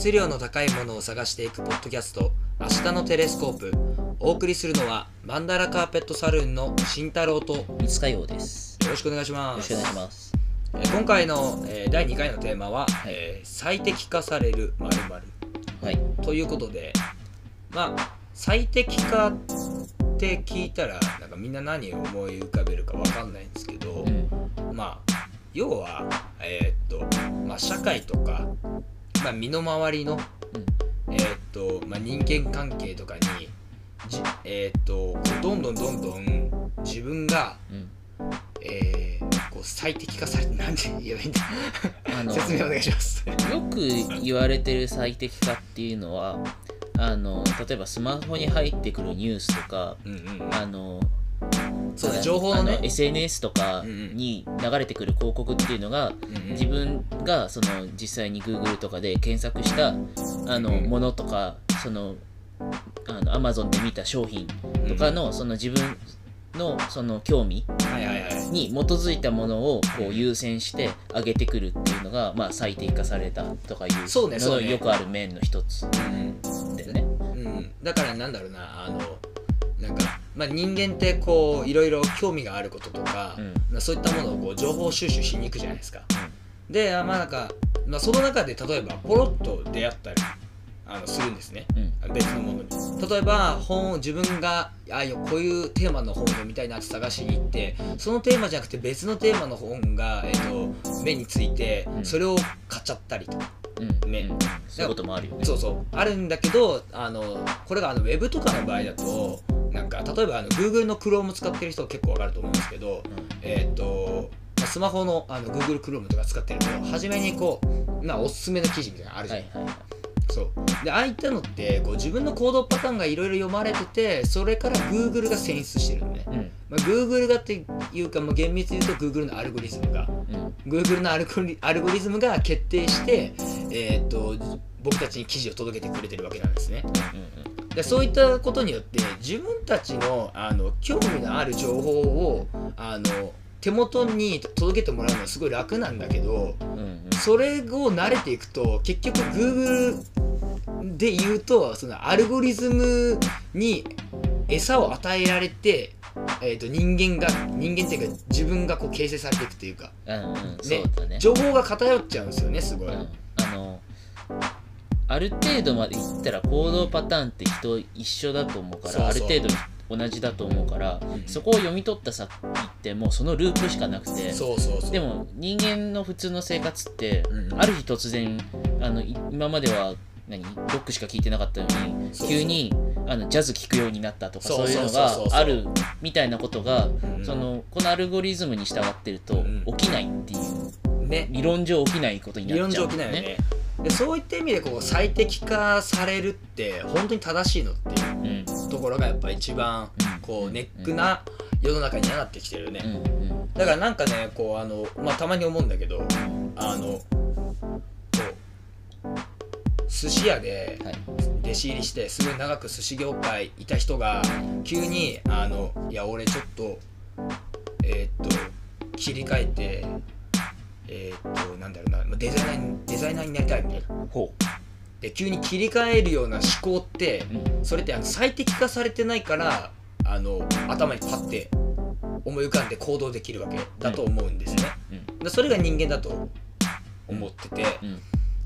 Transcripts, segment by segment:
熱量の高いものを探していくポッドキャスト「明日のテレスコープ」お送りするのはマンダラカーペットサルーンの慎太郎とよ三塚洋です。よろしくお願いしまろしすくお願いします。えー今回の、えー第2回のテーマは、えー最適化される〇〇はい。ということでまあ最適化って聞いたらなんかみんな何を思い浮かべるかわかんないんですけど、うん。まあ要はえーっと、まあ、社会とか、まあ、身の回りの、えーっとまあ、人間関係とかにじえーっとどんどんどんどん自分が、うん。えーこう最適化されてなんて言えばいいんだ説明お願いします。よく言われてる最適化っていうのは、あの例えばスマホに入ってくるニュースとか、うんうんあのそうだあ情報のねあ SNS とかに流れてくる広告っていうのが、自分がその実際に Google とかで検索したあのうんものとかそのあの Amazon で見た商品とかのその自分のその興味に基づいたものをこう優先して上げてくるっていうのが、まあ、最適化されたとかいうのよくある面の一つうんだよね。うん、だからなんだろうなあのなんか、まあ、人間ってこういろいろ興味があることとか、うん。まあそういったものをこう情報収集しに行くじゃないですか。であまあなんか、まあ、その中で例えばポロッと出会ったりあのするんですね。うん。別のものに。例えば本を自分があよこういうテーマの本を読みたいなって探しに行ってそのテーマじゃなくて別のテーマの本が、えっと目についてうん。それを買っちゃったりとか。うん。ね。うん。そういうこともあるよね。そうそう。あるんだけどあのこれがあのウェブとかの場合だとか例えばあの Google の Chrome 使ってる人は結構わかると思うんですけど、えっ、とまあスマホのあの Google Chrome とか使ってると初めにこう、まあ、おすすめの記事みたいなのあるじゃん、はいはいはい。そう。でああいったのってこう自分の行動パターンがいろいろ読まれててそれから Google が選出してるのね、うん。まあ、Google がっていうか、まあ、厳密に言うと Google のアルゴリズムが。うん。Google のアルゴリアルゴリズムが決定して、えー、と僕たちに記事を届けてくれてるわけなんですね。うんでそういったことによって自分たちのあの興味のある情報をあの手元に届けてもらうのはすごい楽なんだけどうんうんうんそれを慣れていくと結局 Google で言うとそのアルゴリズムに餌を与えられて、えー、と人間が人間っていうか自分がこう形成されていくというかうんうんそうだね。情報が偏っちゃうんですよねすごい。うんあのある程度までいったら行動パターンって人一緒だと思うからある程度同じだと思うから、うん。そこを読み取った先ってもうそのループしかなくてそうそうそう。でも人間の普通の生活って、うんある日突然あのい今までは何ロックしか聴いてなかったのに急にあのジャズ聴くようになったとかそそうういうのがあるみたいなことが、ん。そのこのアルゴリズムに従ってるとうん起きないっていうね。理論上起きないことになっちゃうんだ上起きないよね。でそういった意味でこう最適化されるって本当に正しいのっていううん。ところがやっぱ一番こうネックな世の中にはなってきてるよね、だからなんかねこうあの、まあ、たまに思うんだけどあのこう寿司屋ではい。弟子入りしてすごい長く寿司業界いた人が急にあのいや俺ちょっとえーっと切り替えてえーっとなんだろうな。まあデザイナーにデザイナーになりたいみたいな。ほで急に切り替えるような思考ってう、うん。それってあの最適化されてないからあの頭にパッて思い浮かんで行動できるわけだと思うんですね、うん。でそれが人間だと思ってて、うん。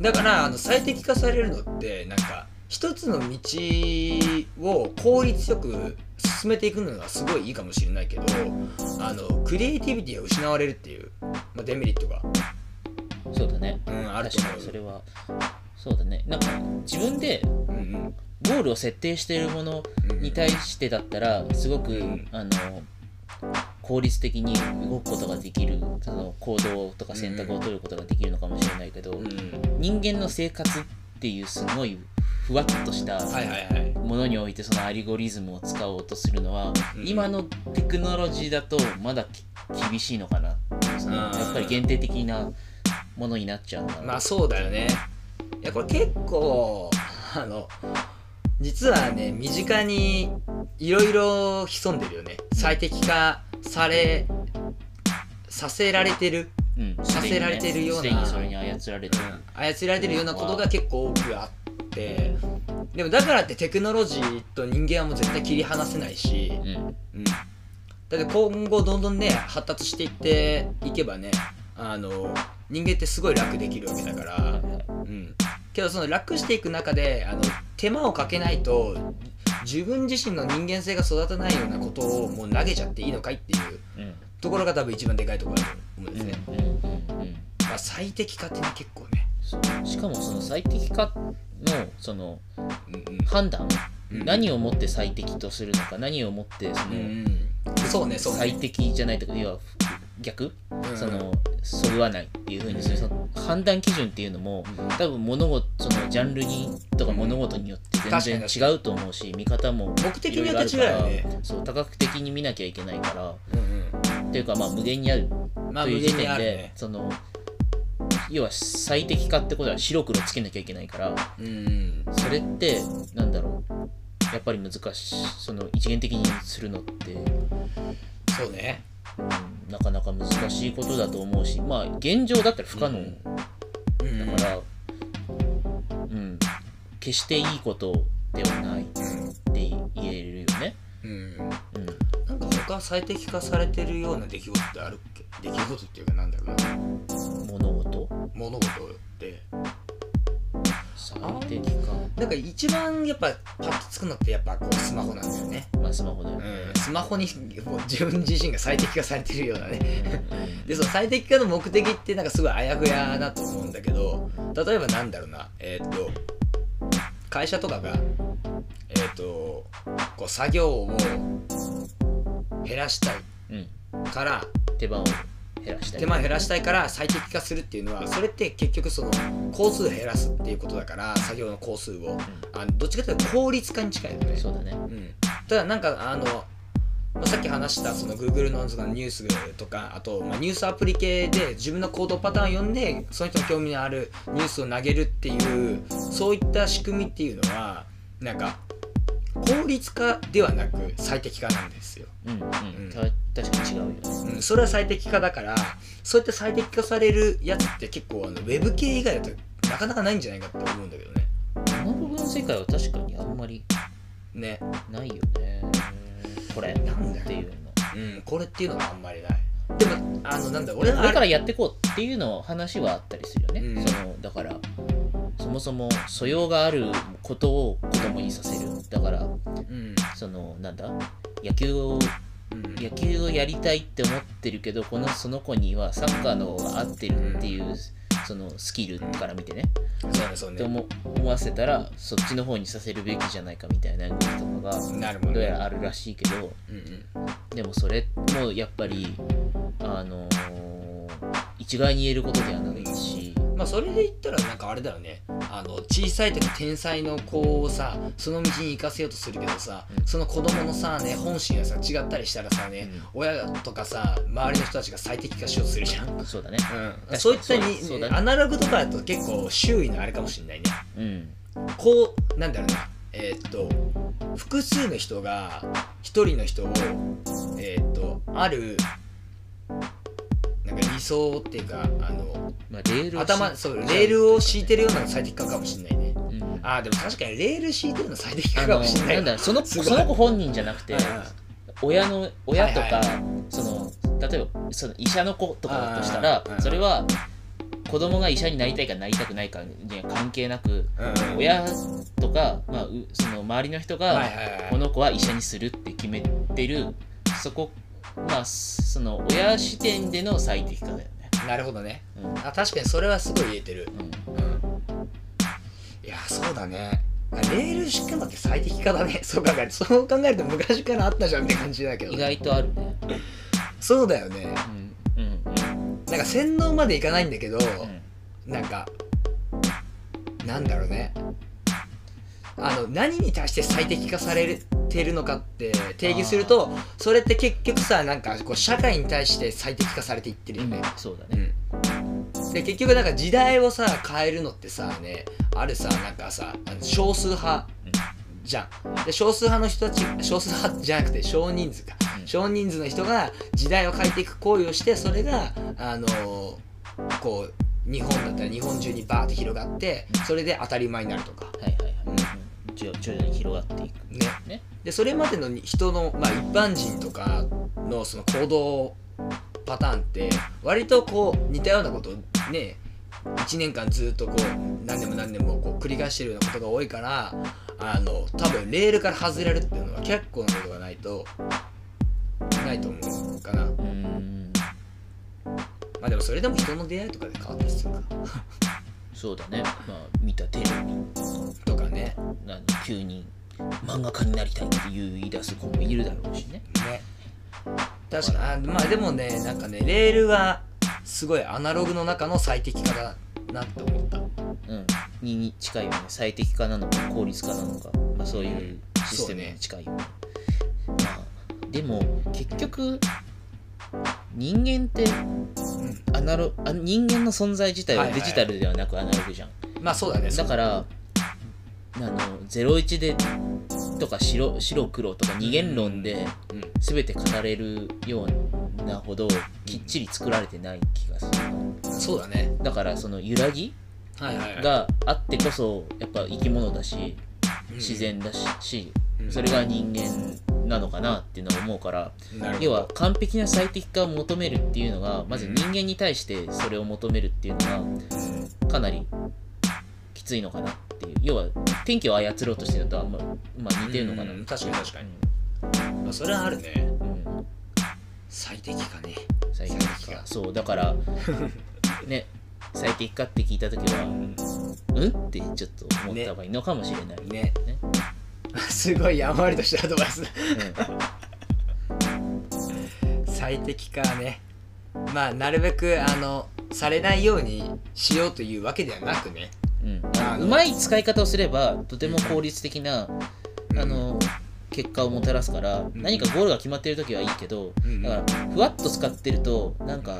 だからあの最適化されるのってなんか一つの道を効率よく進めていくのはすごいいいかもしれないけどあのクリエイティビティが失われるっていう、まあ、デメリットが、そうだね。うん、あると確思うそれは。そうだね。なんか自分でゴールを設定しているものに対してだったらすごく、うんあの効率的に動くことができるその行動とか選択を取ることができるのかもしれないけど、うん。人間の生活っていうすごいふわっとしたものにおいてそのアルゴリズムを使おうとするのは、うん。今のテクノロジーだとまだき厳しいのかな。そのうん。やっぱり限定的なものになっちゃうのかな、まあそうだよね。いやこれ結構あの実はね身近にいろいろ潜んでるよね。最適化されさせられてる。うん。させられてるような。ね操られてる、操られてるようなことが結構多くあってでもだからってテクノロジーと人間はもう絶対切り離せないし、うん。うん、だって今後どんどんね発達していっていけばねあの人間ってすごい楽できるわけだから、うん、けどその楽していく中であの手間をかけないと自分自身の人間性が育たないようなことをもう投げちゃっていいのかいっていううん。ところが多分一番でかいところだと思うんうんですね、まあ、最適化ってね結構ね、しかもその最適化のそのうん判断、うん。何をもって最適とするのか何をもってその、うんそうねそうね。最適じゃないとか要は逆、うん。そのそぐわないっていうふうにする。その判断基準っていうのも多分物事そのジャンルにとか物事によって全然違うと思うし見方も目的によって違うよね。そう多角的に見なきゃいけないから。うんっていうかまあ無限にあるという時点で、その要は最適化ってことは白黒つけなきゃいけないからうん。それってなんだろう。やっぱり難しいその一元的にするのって、そうね。うん、なかなか難しいことだと思うしまあ現状だったら不可能。うん。だから、うん、決していいことではないって言えるよね。うん。うん、なんか他最適化されてるような出来事ってあるっけ？出来事っていうかなんだろうな物事って最適化。なんか一番やっぱパッとつくのってやっぱこうスマホなんだよね、まあスマホだよね。うん、スマホにもう自分自身が最適化されてるようなね。うんでその最適化の目的ってなんかすごいあやふやだと思うんだけど例えばなんだろうな。えーっと会社とかがえーっとこう作業を減らしたいうん、から手間を減らしたい。手間減らしたいから最適化するっていうのはそれって結局その工数減らすっていうことだから作業の工数を。あのどっちかというと効率化に近いよねそうだね。うん、ただなんかあの、まあ、さっき話したその Google のそのニュースとかあと、まあ、ニュースアプリ系で自分の行動パターンを読んでその人の興味のあるニュースを投げるっていうそういった仕組みっていうのはなんか効率化ではなく最適化なんですよ、うんうん、うん。た確かに違うよね。うん、それは最適化だからそういった最適化されるやつって結構あのウェブ系以外だとなかなかないんじゃないかって思うんだけどねアナログの世界は確かにあんまりねないよね。これなんだよっていうの。うんこれっていうのはあんまりないでもあのなんだ俺はこれからやっていこうっていうの話はあったりするよね。うんそのだからそもそも素養があることを子供にさせる。だからうんそのなんだ？野球をうん野球をやりたいって思ってるけどこのその子にはサッカーの方が合ってるっていう、そのスキルから見てね、そうねって思思わせたらそっちの方にさせるべきじゃないかみたいな動きとかがどどうやらあるらしいけどうんうん。でもそれもやっぱりあのー一概に言えることではないし、まあそれで言ったらなんかあれだよね。あの小さい時天才の子をさその道に行かせようとするけどさ、うん。その子供のさね本心がさ違ったりしたらさね、親とかさ周りの人たちが最適化しようとするじゃん、うん、そうだねそういったにそね。アナログとかだと結構周囲のあれかもしれないね。うん。こうなんだろうな。えーっと複数の人が一人の人をえーっとある理想っていうかあのまあ、レール頭そうレールを敷いてるような最適化かもしれない。ねうん。あーでも確かにレール敷いてるの最適化かもしれないなんだそのその子本人じゃなくてうん。親の親とか、はいはい。その例えばその医者の子とかだとしたらそれは子供が医者になりたいかなりたくないかには関係なくうん。親とか、まあ、うその周りの人がこの子は医者にするって決めてるそこまあその親視点での最適化だよね。なるほどね。うん。あ確かにそれはすごい言えてる。うん。うん。いやそうだね。あレール敷くのって最適化だね。そう考えるそう考えると昔からあったじゃんって感じだけど意外とあるね。そうだよね。うん。うん。なんか洗脳までいかないんだけど、うん。なんかなんだろうねあの何に対して最適化されてるのかって定義するとそれって結局さなんかこう社会に対して最適化されていってるうんよね、そうだね。うん。で結局なんか時代をさ変えるのってさねあるさなんかさ少数派じゃん。で少数派の人たち少数派じゃなくて少人数か。うん。少人数の人が時代を変えていく行為をしてそれがあのこう日本だったら日本中にバーって広がってそれで当たり前になるとか、はいはいはい、うん、徐徐々に広がっていく。ね。ね。でそれまでの人の、まあ、一般人とかのその行動パターンって割とこう似たようなことをね1年間ずっとこう何年も何年もこう繰り返してるようなことが多いからあの多分レールから外れるっていうのは結構なことがないとないと思うかな。うん。まあでもそれでも人の出会いとかで変わったりするかそうだね。まあ見たテレビとかねな急に漫画家になりたいって言い出す子もいるだろうしね。ね。確かにあまあでもねなんかねレールはすごいアナログの中の最適化だなって思った。うん。に近いよね。最適化なのか効率化なのか、まあ、そういうシステムに近いよね。まあでも結局人間ってうんアナロあ人間の存在自体ははいはい。デジタルではなくアナログじゃん、まあそうだね。だからあの01でとか白白黒とか二元論でうん。全て語れるようなほどきっちり作られてない気がする。そうだね。だからその揺らぎはいはいはい。があってこそやっぱ生き物だしうん。自然だししうん。それが人間なのかなっていうのを思うから要は完璧な最適化を求めるっていうのがまず人間に対してそれを求めるっていうのうん。がかなりきついのかなっていう。要は天気を操ろうとしてるのとはまあまあ似てるのかな。うん確かに確かに、まあ、それはあるね。うん。うん最適化ね。最適化。そうだから ね最適化って聞いた時はうん？ってちょっと思った方がいいのかもしれない、ね。ね すごいやんわりとしたアドバイス。うん。最適化ね。まあなるべくあのされないようにしようというわけではなくね。うん。うまい使い方をすればとても効率的な、うん。あの結果をもたらすから、ん。何かゴールが決まってる時はいいけど、うんだからふわっと使ってるとなんか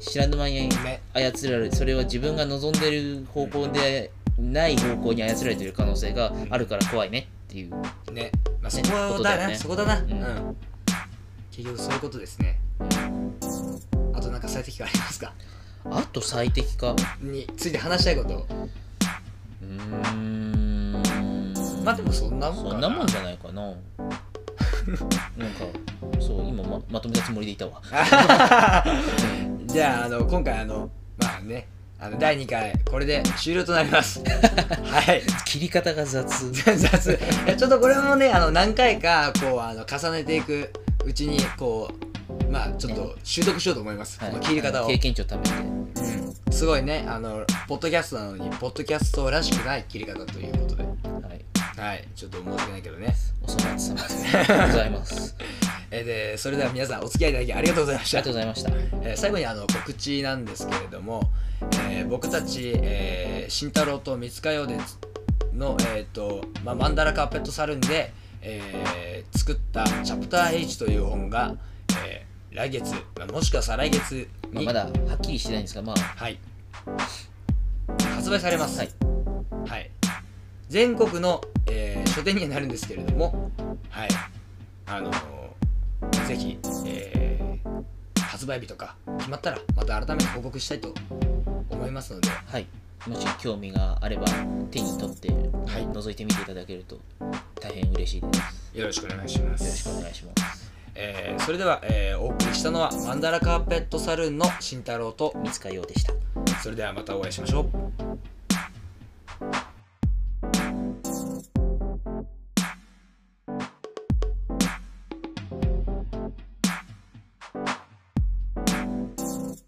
知らぬ間にね操られるそれは自分が望んでる方向でない方向に操られてる可能性があるから怖いねっていう、ね、まあ、そねこだよね。そこだな、ううん。ん結局そういうことですね。あとなんか最適化ありますか？あと最適化？について話したいこと。うーん。まあでもそんなもんそんなもんじゃないかな。なんかそう今ままとめたつもりでいたわ じゃああの今回あのまあねあの第2回これで終了となります。はい。切り方が雑。雑。ちょっとこれもねあの何回かこうあの重ねていくうちにこうまあちょっと習得しようと思います、はい。この切り方を。経験値を貯めて。うん。すごいねあのポッドキャストなのにポッドキャストらしくない切り方ということで。はい。はい。ちょっと申し訳ないけどね。お粗末様でございます えーでそれでは皆さんお付き合いいただきありがとうございました。ありがとうござい。ましたえー最後にあの告知なんですけれども、えー僕たち、えー慎太郎と三塚洋での、えーとまあ、マンダラカーペットサルンで、えー作った「チャプター H」という本が、えー来月、まあもしくは再来月まあ、に、まだはっきりしてないんですがまあ。はい、発売されます、はい。はい。全国の、えー書店にはなるんですけれども、はい、あのーぜひ、えー発売日とか決まったらまた改めて報告したいと思いますので、はい。もし興味があれば手に取って、はい。覗いてみていただけると大変嬉しいです。よろしくお願いします。よろしくお願いします。えーそれでは、えーお送りしたのはマンダラカーペットサルーンの慎太郎と三塚洋でした。それではまたお会いしましょう。